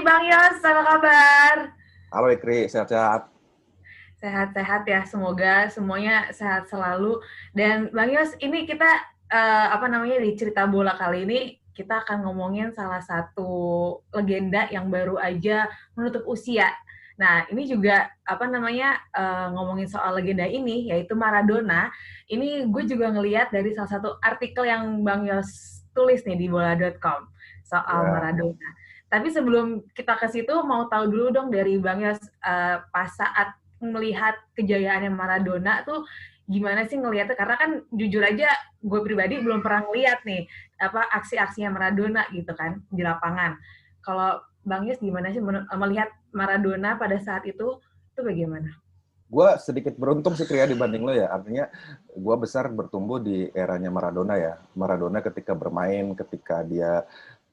Hai Bang Yos, apa kabar? Halo Ikri, sehat-sehat. Sehat-sehat ya, semoga semuanya sehat selalu. Dan Bang Yos, ini kita uh, apa namanya di cerita bola kali ini kita akan ngomongin salah satu legenda yang baru aja menutup usia. Nah, ini juga apa namanya uh, ngomongin soal legenda ini yaitu Maradona. Ini gue juga ngeliat dari salah satu artikel yang Bang Yos tulis nih di bola.com soal yeah. Maradona. Tapi sebelum kita ke situ mau tahu dulu dong dari Bang Yos uh, pas saat melihat kejayaannya Maradona tuh gimana sih ngelihatnya karena kan jujur aja gue pribadi belum pernah ngeliat nih apa aksi-aksinya Maradona gitu kan di lapangan. Kalau Bang Yus gimana sih melihat Maradona pada saat itu itu bagaimana? Gue sedikit beruntung sih Kria dibanding lo ya. Artinya gue besar bertumbuh di eranya Maradona ya. Maradona ketika bermain, ketika dia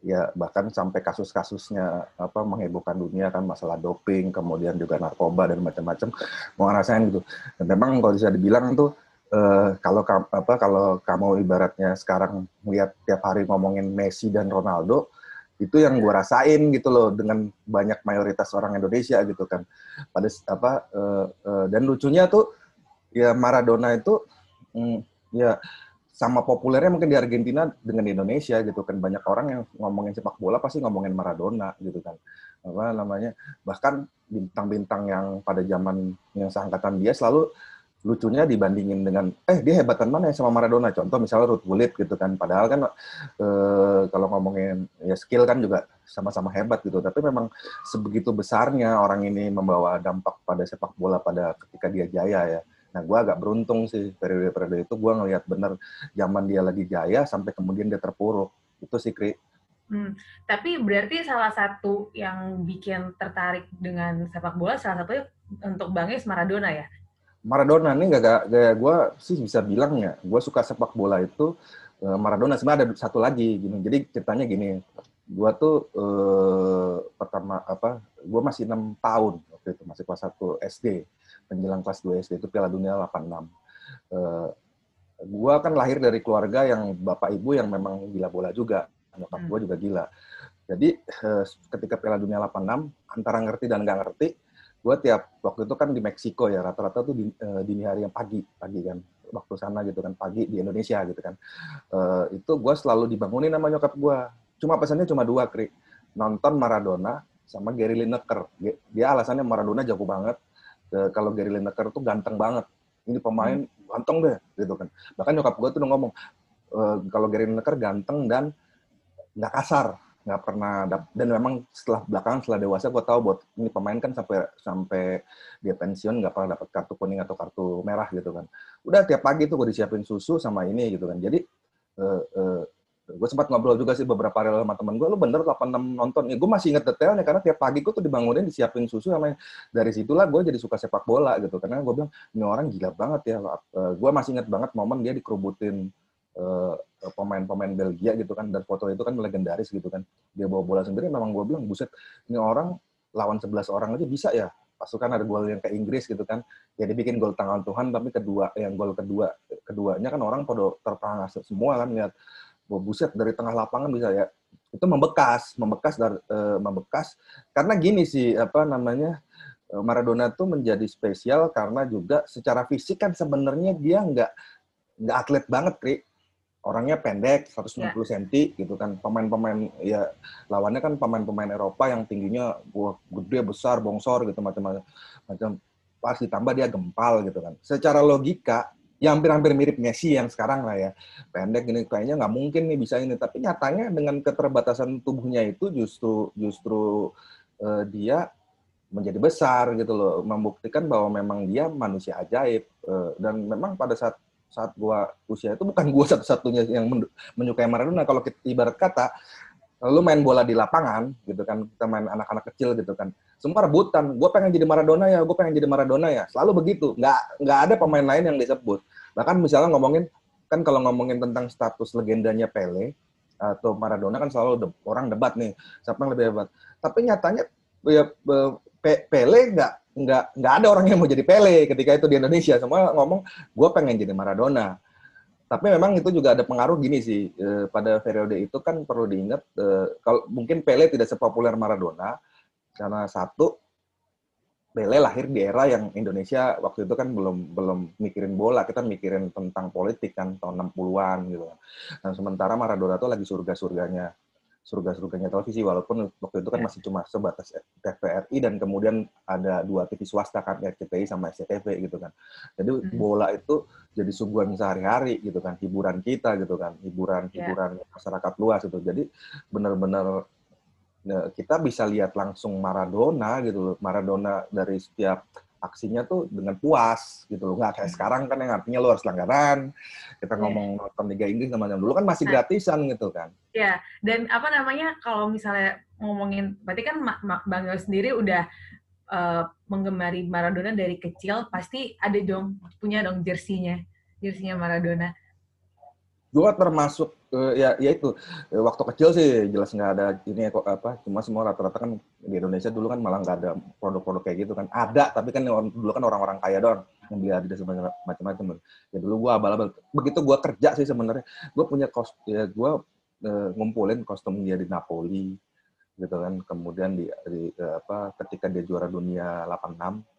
ya bahkan sampai kasus-kasusnya apa menghebohkan dunia kan masalah doping kemudian juga narkoba dan macam-macam. Mau ngerasain gitu. Dan memang kalau bisa dibilang tuh eh, kalau apa kalau kamu ibaratnya sekarang melihat tiap hari ngomongin Messi dan Ronaldo itu yang gue rasain gitu loh dengan banyak mayoritas orang Indonesia gitu kan. Pada apa eh, eh, dan lucunya tuh ya Maradona itu mm, ya sama populernya mungkin di Argentina dengan di Indonesia gitu kan. Banyak orang yang ngomongin sepak bola pasti ngomongin Maradona gitu kan. Apa namanya bahkan bintang-bintang yang pada zaman yang seangkatan dia selalu lucunya dibandingin dengan eh dia hebatan mana ya sama Maradona? Contoh misalnya Ruth Gullit gitu kan. Padahal kan eh, kalau ngomongin ya skill kan juga sama-sama hebat gitu. Tapi memang sebegitu besarnya orang ini membawa dampak pada sepak bola pada ketika dia jaya ya Nah, gue agak beruntung sih periode-periode itu gue ngelihat bener zaman dia lagi jaya sampai kemudian dia terpuruk. Itu sih, Kri. Hmm, tapi berarti salah satu yang bikin tertarik dengan sepak bola salah satunya untuk Bangis Maradona ya? Maradona ini gak gaya gue sih bisa bilangnya. Gue suka sepak bola itu eh, Maradona sebenarnya ada satu lagi gini. Jadi ceritanya gini, gue tuh eh, pertama apa? Gue masih enam tahun waktu itu masih kelas 1 SD menjelang kelas 2 SD itu Piala Dunia 86. Uh, gua kan lahir dari keluarga yang bapak ibu yang memang gila bola juga. Nyokap hmm. gua juga gila. Jadi uh, ketika Piala Dunia 86 antara ngerti dan nggak ngerti, gua tiap waktu itu kan di Meksiko ya rata-rata tuh di, uh, dini hari yang pagi, pagi kan waktu sana gitu kan pagi di Indonesia gitu kan. Uh, itu gua selalu dibangunin sama nyokap gua. Cuma pesannya cuma dua, Kri. Nonton Maradona sama Gary Lineker. Dia alasannya Maradona jago banget, kalau Gary Lineker tuh ganteng banget. Ini pemain hmm. ganteng deh, gitu kan. Bahkan nyokap gue tuh udah ngomong, e, kalau Gary Lineker ganteng dan nggak kasar, nggak pernah dan memang setelah belakangan setelah dewasa gue tahu buat ini pemain kan sampai sampai dia pensiun nggak pernah dapat kartu kuning atau kartu merah gitu kan udah tiap pagi tuh gue disiapin susu sama ini gitu kan jadi uh, uh, gue sempat ngobrol juga sih beberapa hari sama temen gue, lu bener 86 nonton. Ya, gue masih inget detailnya karena tiap pagi gue tuh dibangunin, disiapin susu sama dari situlah gue jadi suka sepak bola gitu. Karena gue bilang ini orang gila banget ya. Uh, gue masih inget banget momen dia dikerubutin uh, pemain-pemain Belgia gitu kan dan foto itu kan legendaris gitu kan. Dia bawa bola sendiri memang gue bilang buset ini orang lawan 11 orang aja bisa ya. Pasukan ada gol yang ke Inggris gitu kan. Ya dibikin gol tangan Tuhan tapi kedua yang gol kedua keduanya kan orang pada terperangah semua kan lihat Wah, buset dari tengah lapangan bisa ya. Itu membekas, membekas dari uh, membekas karena gini sih apa namanya eh, Maradona tuh menjadi spesial karena juga secara fisik kan sebenarnya dia nggak nggak atlet banget, Kri. Orangnya pendek, 190 yeah. cm gitu kan. Pemain-pemain ya lawannya kan pemain-pemain Eropa yang tingginya wah, gede, besar, bongsor gitu macam-macam. Macam pas ditambah dia gempal gitu kan. Secara logika ya hampir-hampir mirip Messi yang sekarang lah ya. Pendek ini kayaknya nggak mungkin nih bisa ini. Tapi nyatanya dengan keterbatasan tubuhnya itu justru justru uh, dia menjadi besar gitu loh. Membuktikan bahwa memang dia manusia ajaib uh, dan memang pada saat saat gua usia itu bukan gua satu-satunya yang menyukai Maradona. Kalau kita ibarat kata lu main bola di lapangan gitu kan kita main anak-anak kecil gitu kan semua rebutan. Gue pengen jadi Maradona ya gue pengen jadi Maradona ya. Selalu begitu. Nggak nggak ada pemain lain yang disebut bahkan misalnya ngomongin kan kalau ngomongin tentang status legendanya Pele atau Maradona kan selalu de orang debat nih siapa yang lebih hebat. Tapi nyatanya ya Pele nggak nggak nggak ada orang yang mau jadi Pele ketika itu di Indonesia. Semua ngomong gue pengen jadi Maradona. Tapi memang itu juga ada pengaruh gini sih eh, pada periode itu kan perlu diingat eh, kalau mungkin Pele tidak sepopuler Maradona Karena satu, Pele lahir di era yang Indonesia waktu itu kan belum belum mikirin bola, kita mikirin tentang politik kan tahun 60-an gitu. Dan sementara Maradona tuh lagi surga-surganya surga-surganya televisi walaupun waktu itu kan ya. masih cuma sebatas TVRI dan kemudian ada dua TV swasta kan RCTI sama SCTV gitu kan. Jadi hmm. bola itu jadi suguhan sehari-hari gitu kan, hiburan kita gitu kan, hiburan-hiburan yeah. masyarakat luas itu. Jadi benar-benar ya, kita bisa lihat langsung Maradona gitu loh. Maradona dari setiap aksinya tuh dengan puas gitu loh nggak kayak hmm. sekarang kan yang artinya lo harus langgaran kita yeah. ngomong nonton Liga Inggris sama dulu kan masih nah. gratisan gitu kan ya yeah. dan apa namanya kalau misalnya ngomongin berarti kan Bang Yos sendiri udah uh, menggemari Maradona dari kecil pasti ada dong punya dong jersinya jersinya Maradona gue termasuk uh, ya ya itu. Uh, waktu kecil sih jelas nggak ada ini kok apa cuma semua rata-rata kan di Indonesia dulu kan malah nggak ada produk-produk kayak gitu kan. Ada tapi kan dulu kan orang-orang kaya doang yang beli Adidas macam-macam. Ya dulu gue abal-abal. Begitu gue kerja sih sebenarnya gue punya kos ya gue uh, ngumpulin kostum dia di Napoli gitu kan. Kemudian di, di uh, apa ketika dia juara dunia 86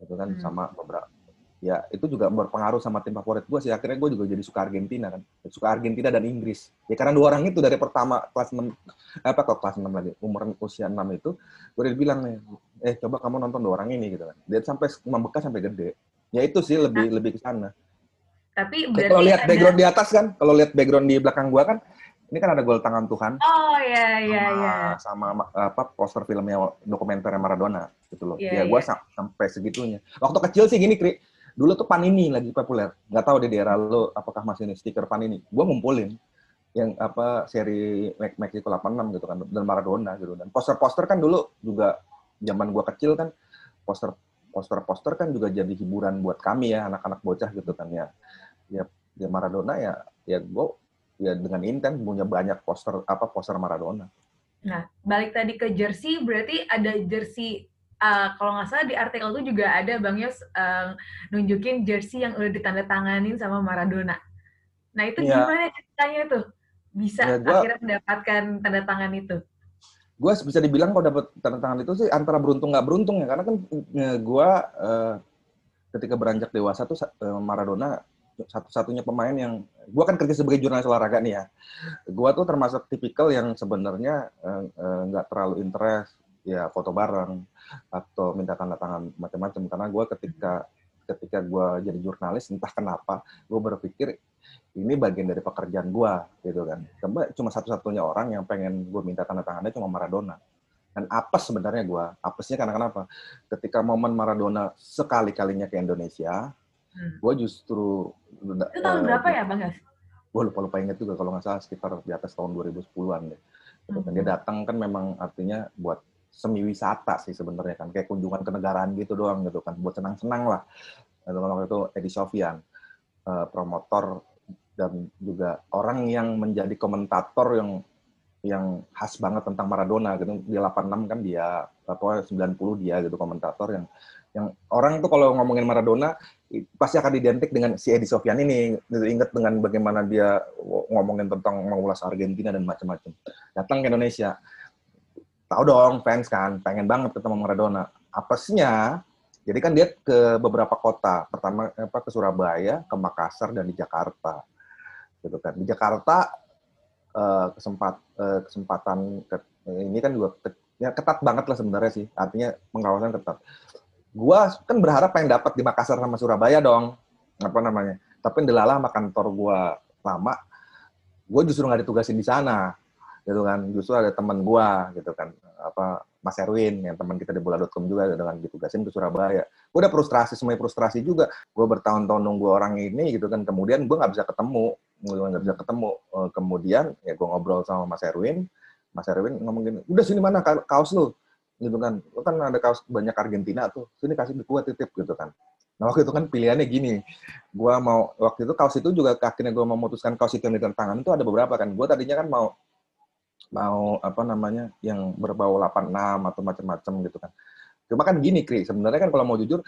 itu kan hmm. sama beberapa ya itu juga berpengaruh sama tim favorit gue sih. Akhirnya gue juga jadi suka Argentina kan. Suka Argentina dan Inggris. Ya karena dua orang itu dari pertama kelas 6 apa kok kelas 6 lagi? Umur usia 6 itu gue udah bilang nih eh coba kamu nonton dua orang ini gitu kan. Dia sampai membekas sampai gede. Ya itu sih lebih nah, lebih ke sana. Tapi kalau lihat ada... background di atas kan kalau lihat background di belakang gue kan ini kan ada gol tangan Tuhan. Oh iya iya iya. sama apa poster filmnya dokumenter Maradona gitu loh. Yeah, ya gue yeah. sampai segitunya. Waktu kecil sih gini Kri dulu tuh Panini lagi populer. Nggak tahu di daerah lo apakah masih ini stiker Panini. Gue ngumpulin yang apa seri Mexico 86 gitu kan dan Maradona gitu dan poster-poster kan dulu juga zaman gue kecil kan poster poster-poster kan juga jadi hiburan buat kami ya anak-anak bocah gitu kan ya ya ya Maradona ya ya gue ya dengan intent punya banyak poster apa poster Maradona. Nah balik tadi ke jersey berarti ada jersey uh, kalau nggak salah di artikel itu juga ada Bang Yos uh, nunjukin jersey yang udah ditandatanganin sama Maradona. Nah itu ya. gimana ceritanya tuh bisa ya, gua, akhirnya mendapatkan tanda tangan itu? Gue bisa dibilang kalau dapat tanda tangan itu sih antara beruntung nggak beruntung ya karena kan gue uh, ketika beranjak dewasa tuh uh, Maradona satu-satunya pemain yang gue kan kerja sebagai jurnalis olahraga nih ya gue tuh termasuk tipikal yang sebenarnya nggak uh, uh, terlalu interest ya foto bareng atau minta tanda tangan macam-macam karena gue ketika ketika gue jadi jurnalis entah kenapa gue berpikir ini bagian dari pekerjaan gue gitu kan cuma satu-satunya orang yang pengen gue minta tanda tangannya cuma Maradona dan apes sebenarnya gue apesnya karena kenapa ketika momen Maradona sekali kalinya ke Indonesia hmm. gue justru itu tahun uh, berapa ya bang Gas? Gue lupa lupa inget juga kalau nggak salah sekitar di atas tahun 2010-an deh. Gitu kan. Dia datang kan memang artinya buat semi wisata sih sebenarnya kan. Kayak kunjungan ke negaraan gitu doang gitu kan. Buat senang-senang lah. Waktu itu Edi Sofian uh, promotor dan juga orang yang menjadi komentator yang yang khas banget tentang Maradona gitu. Di 86 kan dia atau 90 dia gitu komentator yang yang orang tuh kalau ngomongin Maradona pasti akan identik dengan si Edi Sofian ini. Gitu, ingat dengan bagaimana dia ngomongin tentang mengulas Argentina dan macam-macam. Datang ke Indonesia tahu dong fans kan pengen banget ketemu Maradona. Apesnya jadi kan dia ke beberapa kota. Pertama apa ke Surabaya ke Makassar dan di Jakarta. Gitu kan. Di Jakarta uh, kesempat uh, kesempatan ke, ini kan juga ya ketat banget lah sebenarnya sih. Artinya pengawasan ketat. Gua kan berharap pengen dapat di Makassar sama Surabaya dong. Apa namanya. Tapi delala sama kantor gua lama gue justru nggak ditugasin di sana gitu kan justru ada teman gua gitu kan apa Mas Erwin yang teman kita di bola.com juga dengan ditugasin ke Surabaya. Gue udah frustrasi, semuanya frustrasi juga. Gue bertahun-tahun nunggu orang ini gitu kan. Kemudian gue nggak bisa ketemu, gue nggak bisa ketemu. Eh, kemudian ya gue ngobrol sama Mas Erwin. Mas Erwin ngomong gini, udah sini mana kaos lu? Gitu kan. Lu kan ada kaos banyak Argentina tuh. Sini kasih di gue titip gitu kan. Nah waktu itu kan pilihannya gini, gue mau waktu itu kaos itu juga akhirnya gue memutuskan kaos itu yang di tangan itu ada beberapa kan. Gue tadinya kan mau mau apa namanya yang berbau 86 atau macam-macam gitu kan. Cuma kan gini, Kri, sebenarnya kan kalau mau jujur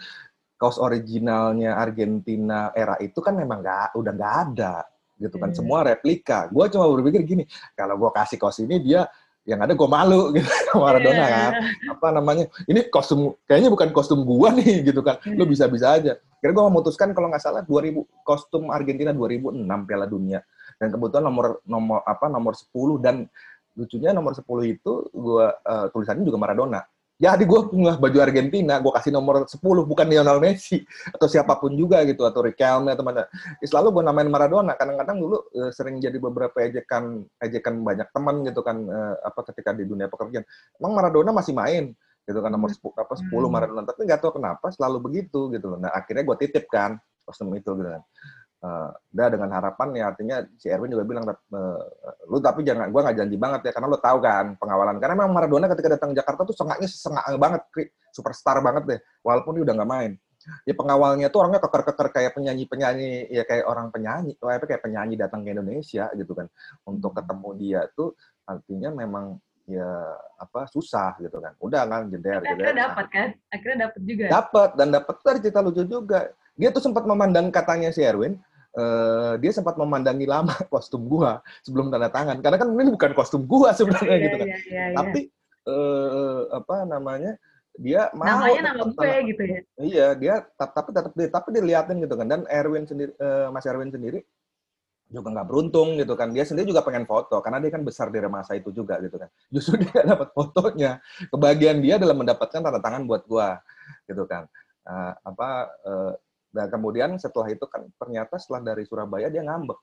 kaos originalnya Argentina era itu kan memang nggak udah nggak ada gitu kan. Hmm. Semua replika. Gue cuma berpikir gini, kalau gue kasih kaos ini dia yang ada gue malu gitu Maradona yeah. kan apa namanya ini kostum kayaknya bukan kostum gua nih gitu kan lu bisa-bisa aja kira gue memutuskan kalau nggak salah 2000 kostum Argentina 2006 Piala Dunia dan kebetulan nomor nomor apa nomor 10 dan lucunya nomor 10 itu gua uh, tulisannya juga Maradona jadi gue punya baju Argentina, gue kasih nomor 10, bukan Lionel Messi, atau siapa pun juga gitu, atau Riquelme, atau mana. Ya, selalu gue namain Maradona, kadang-kadang dulu uh, sering jadi beberapa ejekan ejekan banyak teman gitu kan, uh, apa ketika di dunia pekerjaan. Emang Maradona masih main, gitu kan, nomor 10, apa, 10 hmm. Maradona, tapi nggak tahu kenapa selalu begitu gitu Nah akhirnya gue titip kan, kostum itu gitu kan. Uh, udah dengan harapan ya artinya si Erwin juga bilang uh, lu tapi jangan gua nggak janji banget ya karena lu tahu kan pengawalan. Karena memang Maradona ketika datang Jakarta tuh sengaknya sengak banget superstar banget deh walaupun dia udah nggak main. Ya pengawalnya tuh orangnya keker-keker kayak penyanyi-penyanyi ya kayak orang penyanyi apa kayak penyanyi datang ke Indonesia gitu kan. Untuk hmm. ketemu dia tuh artinya memang ya apa susah gitu kan. Udah kan jeder akhirnya gitu dapat kan? Akhirnya dapat juga? Dapat dan dapat dari cerita lucu juga. Dia tuh sempat memandang katanya si Erwin uh, dia sempat memandangi lama kostum gua sebelum tanda tangan karena kan ini bukan kostum gua sebenarnya iya, gitu kan. Iya, iya, iya. Tapi uh, apa namanya? Dia mau namanya nama gue gitu ya. Iya, dia tapi tetap dia tapi diliatin gitu kan dan Erwin sendiri uh, Mas Erwin sendiri juga nggak beruntung gitu kan. Dia sendiri juga pengen foto karena dia kan besar di masa itu juga gitu kan. Justru dia dapat fotonya. Kebahagiaan dia adalah mendapatkan tanda tangan buat gua gitu kan. Uh, apa uh, dan kemudian setelah itu kan ternyata setelah dari Surabaya dia ngambek.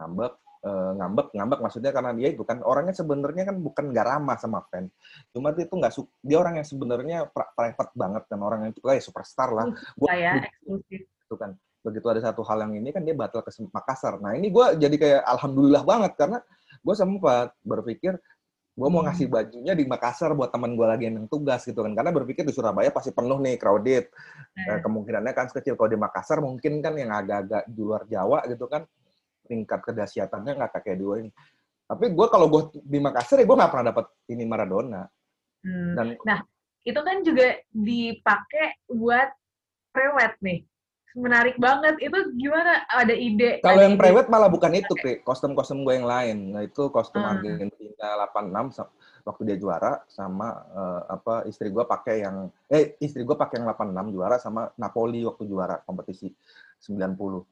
Ngambek, e, ngambek, ngambek maksudnya karena dia itu kan orangnya sebenarnya kan bukan nggak ramah sama fan. Cuma itu nggak dia orang yang sebenarnya private banget dan orang yang itu kayak superstar lah. Gua, ya, eksklusif. Itu kan begitu ada satu hal yang ini kan dia batal ke Makassar. Nah ini gue jadi kayak alhamdulillah banget karena gue sempat berpikir gue mau ngasih hmm. bajunya di Makassar buat teman gue lagi yang tugas gitu kan karena berpikir di Surabaya pasti penuh nih crowded hmm. kemungkinannya kan kecil kalau di Makassar mungkin kan yang agak-agak di luar Jawa gitu kan tingkat kedahsyatannya nggak kayak dua ini tapi gue kalau gue di Makassar ya gue nggak pernah dapat ini Maradona hmm. dan nah itu kan juga dipakai buat prewed nih menarik banget. Itu gimana? Ada ide? Kalau yang private malah bukan itu, Kri. Kostum-kostum gue yang lain. Nah, itu kostum hmm. Argentina 86 waktu dia juara sama uh, apa istri gue pakai yang eh istri gue pakai yang 86 juara sama Napoli waktu juara kompetisi 90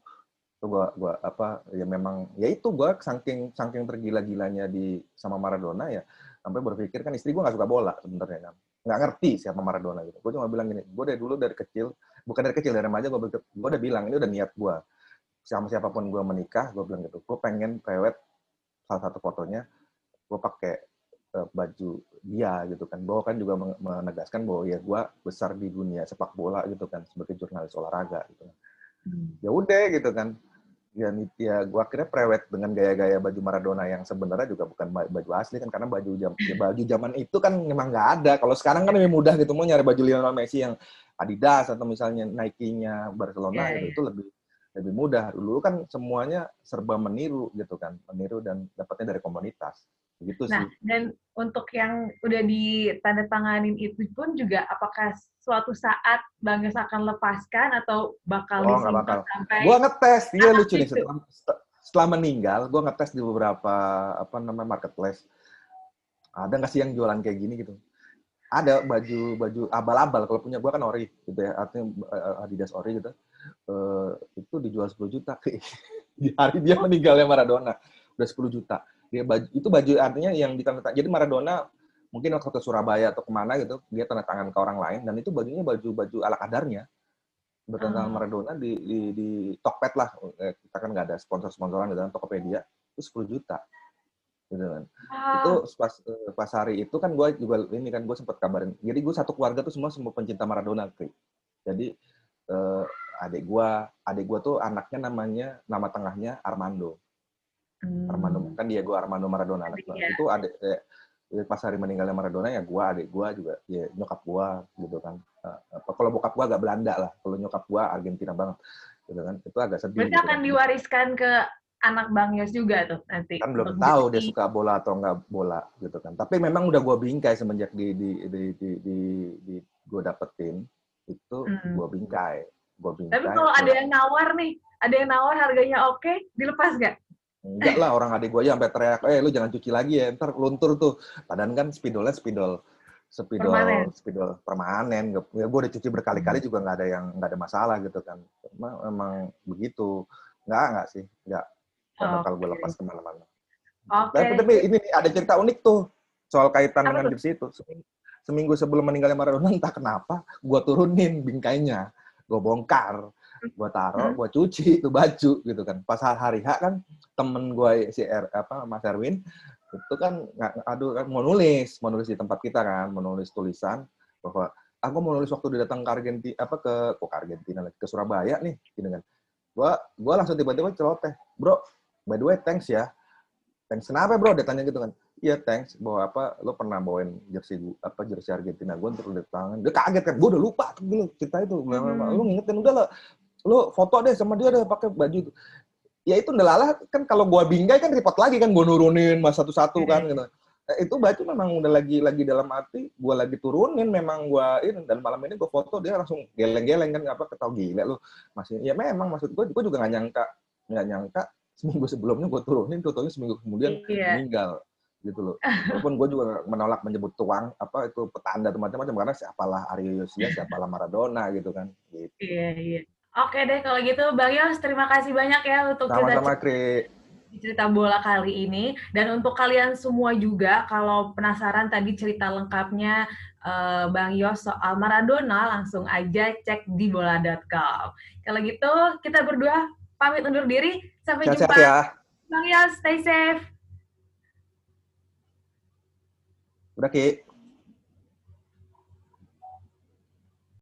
itu gua gua apa ya memang ya itu gua saking saking tergila-gilanya di sama Maradona ya sampai berpikir kan istri gua nggak suka bola sebenarnya kan nggak ngerti siapa Maradona gitu gue cuma bilang gini gue dari dulu dari kecil bukan dari kecil dari remaja gue gue udah bilang ini udah niat gue sama siapa pun gue menikah gue bilang gitu gue pengen prewed salah satu fotonya gue pakai uh, baju dia gitu kan. Bahwa kan juga menegaskan bahwa ya gue besar di dunia sepak bola gitu kan sebagai jurnalis olahraga gitu hmm. ya udah gitu kan. Ya ya gue akhirnya prewed dengan gaya-gaya baju Maradona yang sebenarnya juga bukan baju asli kan karena baju jam ya baju zaman itu kan memang nggak ada. Kalau sekarang kan lebih mudah gitu mau nyari baju Lionel Messi yang Adidas atau misalnya Nike-nya Barcelona yeah, gitu, yeah. itu lebih lebih mudah dulu kan semuanya serba meniru gitu kan meniru dan dapatnya dari komunitas Gitu nah, sih. dan untuk yang udah ditandatanganin itu pun juga apakah suatu saat Bang Yos akan lepaskan atau bakal oh, disimpan sampai Gua ngetes, dia lucu nih setelah, setelah meninggal, gua ngetes di beberapa apa namanya marketplace. Ada nggak sih yang jualan kayak gini gitu? Ada baju baju abal-abal kalau punya gua kan ori gitu ya, artinya eh, Adidas ori gitu. Uh, itu dijual 10 juta di hari dia meninggalnya Maradona udah 10 juta dia baju itu baju artinya yang ditanda jadi Maradona mungkin waktu ke Surabaya atau ke mana gitu dia tanda tangan ke orang lain dan itu bajunya baju-baju ala kadarnya bertanda tangan hmm. Maradona di di, di Tokped lah eh, kita kan nggak ada sponsor-sponsoran di dalam Tokopedia itu 10 juta gitu kan. Itu pas eh, pas hari itu kan gue juga ini kan gue sempat kabarin jadi gue satu keluarga tuh semua semua pencinta Maradona Kri. jadi eh, adik gue adik gue tuh anaknya namanya nama tengahnya Armando Hmm. Armando kan dia gue Armando Maradona anak ya. itu adik eh, pas hari meninggalnya Maradona ya gue adik gue juga ya nyokap gue gitu kan uh, kalau bokap gue agak Belanda lah kalau nyokap gue Argentina banget gitu kan itu agak sedih berarti gitu akan kan. diwariskan ke anak Bang Yos juga tuh nanti kan belum tahu dia suka bola atau enggak bola gitu kan tapi memang udah gue bingkai semenjak di di di di, di, di gue dapetin itu hmm. gue bingkai gue bingkai tapi kalau ada yang nawar nih ada yang nawar harganya oke dilepas gak Enggak lah, orang adik gue aja sampai teriak, eh lu jangan cuci lagi ya, ntar luntur tuh. Padahal kan spidolnya spidol spidol Permanen. spidol permanen. Ya, gue udah cuci berkali-kali juga nggak ada yang nggak ada masalah gitu kan. Emang, emang begitu. Nggak, nggak sih. Nggak. Nggak bakal gue lepas ke mana-mana. Oke. Tapi, tapi ini nih, ada cerita unik tuh soal kaitan Apa dengan tuh? gips itu. Seminggu, seminggu sebelum meninggalnya Maradona, entah kenapa, gue turunin bingkainya, gue bongkar, gue taruh, Hmm. gue cuci itu baju gitu kan. Pas hari H kan temen gue si R, apa Mas Erwin itu kan aduh kan mau nulis, mau nulis di tempat kita kan, mau nulis tulisan bahwa aku mau nulis waktu datang ke Argentina apa ke kok ke Argentina lagi, ke Surabaya nih gitu kan. Gua gua langsung tiba-tiba celoteh, "Bro, by the way thanks ya." Thanks kenapa bro? Dia tanya gitu kan. Iya thanks bahwa apa lo pernah bawain jersey gua, apa jersey Argentina gue untuk lihat tangan. Dia kaget kan. Gue udah lupa dulu cerita itu. Hmm. Lu ngingetin udah lah. Lo foto deh sama dia deh pakai baju itu. Ya itu udah lala kan kalau gua bingkai kan repot lagi kan gue nurunin mas satu-satu kan gitu. Eh, itu baju memang udah lagi lagi dalam hati gua lagi turunin memang gua ini dan malam ini gua foto dia langsung geleng-geleng kan apa ketahu gila lu masih ya memang maksud gua gua juga nggak nyangka nggak nyangka seminggu sebelumnya gua turunin tuh seminggu kemudian Iya. meninggal gitu loh. Walaupun gue juga menolak menyebut tuang apa itu petanda atau macam-macam karena siapalah Aryo Yosia, siapalah Maradona gitu kan. Gitu. Iya, iya. Oke deh kalau gitu Bang Yos terima kasih banyak ya untuk cerita Sama-sama Kri. cerita bola kali ini dan untuk kalian semua juga kalau penasaran tadi cerita lengkapnya eh, Bang Yos soal Maradona langsung aja cek di bola.com. Kalau gitu kita berdua pamit undur diri sampai Sehat-sehat jumpa. ya. Bang Yos stay safe. Udah Ki.